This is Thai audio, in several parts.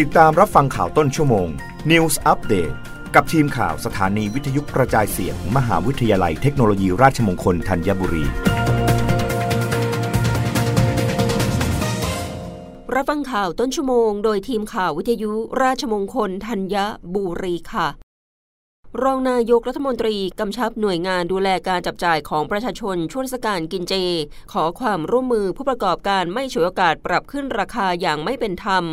ติดตามรับฟังข่าวต้นชั่วโมง News Update กับทีมข่าวสถานีวิทยุกระจายเสียงมหาวิทยาลัยเทคโนโลยีราชมงคลธัญบุรี รับฟังข่าวต้นชั่วโมง โดยทีมข่าววิทยุราชมงคลธัญบุรีค่ะ รองนายกรัฐมนตรีกำชับหน่วยงานดูแลการจับจ่ายของประชาชนช่วงเทศกาลกินเจ ขอความร่วมมือผู้ประกอบการไม่ฉวยโอกาสปรับขึ้นราคาอย่างไม่เป็นธรรม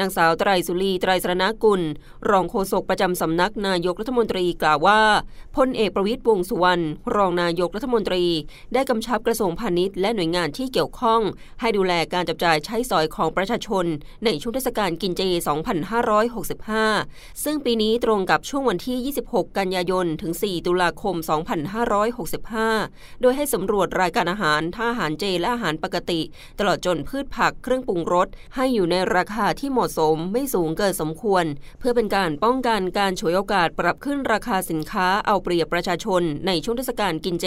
นางสาวไตรสุรีไตรสรณกุล รองโฆษกประจำสำนักนายกรัฐมนตรีกล่าวว่าพลเอกประวิตยวงสุวรรณรองนายกรัฐมนตรี ได้กำชับกระทรวงพาณิชย์และหน่วยงานที่เกี่ยวข้อง ให้ดูแลการจับจ่ายใช้สอยของประชาชน ในช่วงเทศกาลกินเจ 2565 ซึ่งปีนี้ตรงกับช่วงวันที่ 26 กันยายนถึง 4 ตุลาคม 2565 โดยให้สำรวจรายการอาหารท่าอาหารเจและอาหารปกติ ตลอดจนพืชผักเครื่องปรุงรสให้อยู่ในราคาที่เหมาะมาะสมไม่สูงเกินสมควร เพื่อเป็นการป้องกันการฉวยโอกาสปรับขึ้นราคาสินค้าเอาเปรียบประชาชนในช่วงเทศกาลกินเจ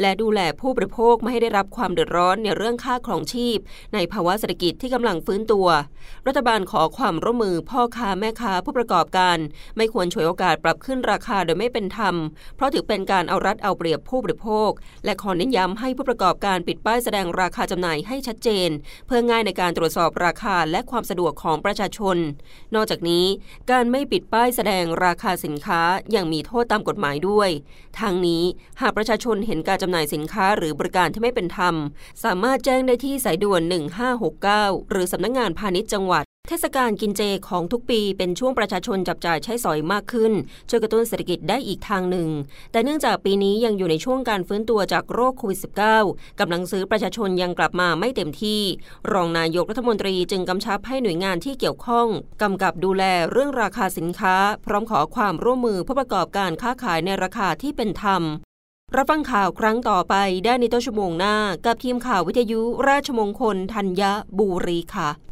และดูแลผู้บริโภคไม่ให้ได้รับความเดือดร้อนในเรื่องค่าครองชีพ ในภาวะเศรษฐกิจที่กำลังฟื้นตัว รัฐบาลขอความร่วมมือพ่อค้าแม่ค้าผู้ประกอบการ ไม่ควรฉวยโอกาสปรับขึ้นราคาโดยไม่เป็นธรรม เพราะถือเป็นการเอารัดเอาเปรียบผู้บริโภค และขอเน้นย้ำให้ผู้ประกอบการปิดป้ายแสดงราคาจำหน่ายให้ชัดเจน เพื่อง่ายในการตรวจสอบราคาและความสะดวกของประชาชน นอกจากนี้การไม่ปิดป้ายแสดงราคาสินค้ายังมีโทษตามกฎหมายด้วย ทางนี้หากประชาชนเห็นการจำหน่ายสินค้าหรือบริการที่ไม่เป็นธรรม สามารถแจ้งได้ที่สายด่วน 1569 หรือสำนักงงานพาณิชย์จังหวัด เทศกาลกินเจของทุกปีเป็นช่วงประชาชนจับจ่ายใช้สอยมากขึ้น ช่วยกระตุ้นเศรษฐกิจได้อีกทางหนึ่ง แต่เนื่องจากปีนี้ยังอยู่ในช่วงการฟื้นตัวจากโรคโควิด -19 กำลังซื้อประชาชนยังกลับมาไม่เต็มที่ รองนายกรัฐมนตรีจึงกำชับให้หน่วยงานที่เกี่ยวข้องกำกับดูแลเรื่องราคาสินค้า พร้อมขอความร่วมมือผู้ประกอบการค้าขายในราคาที่เป็นธรรมรับฟังข่าวครั้งต่อไปได้ในต้นชั่วโมงหน้า กับทีมข่าววิทยุราชมงคลธัญบุรีค่ะ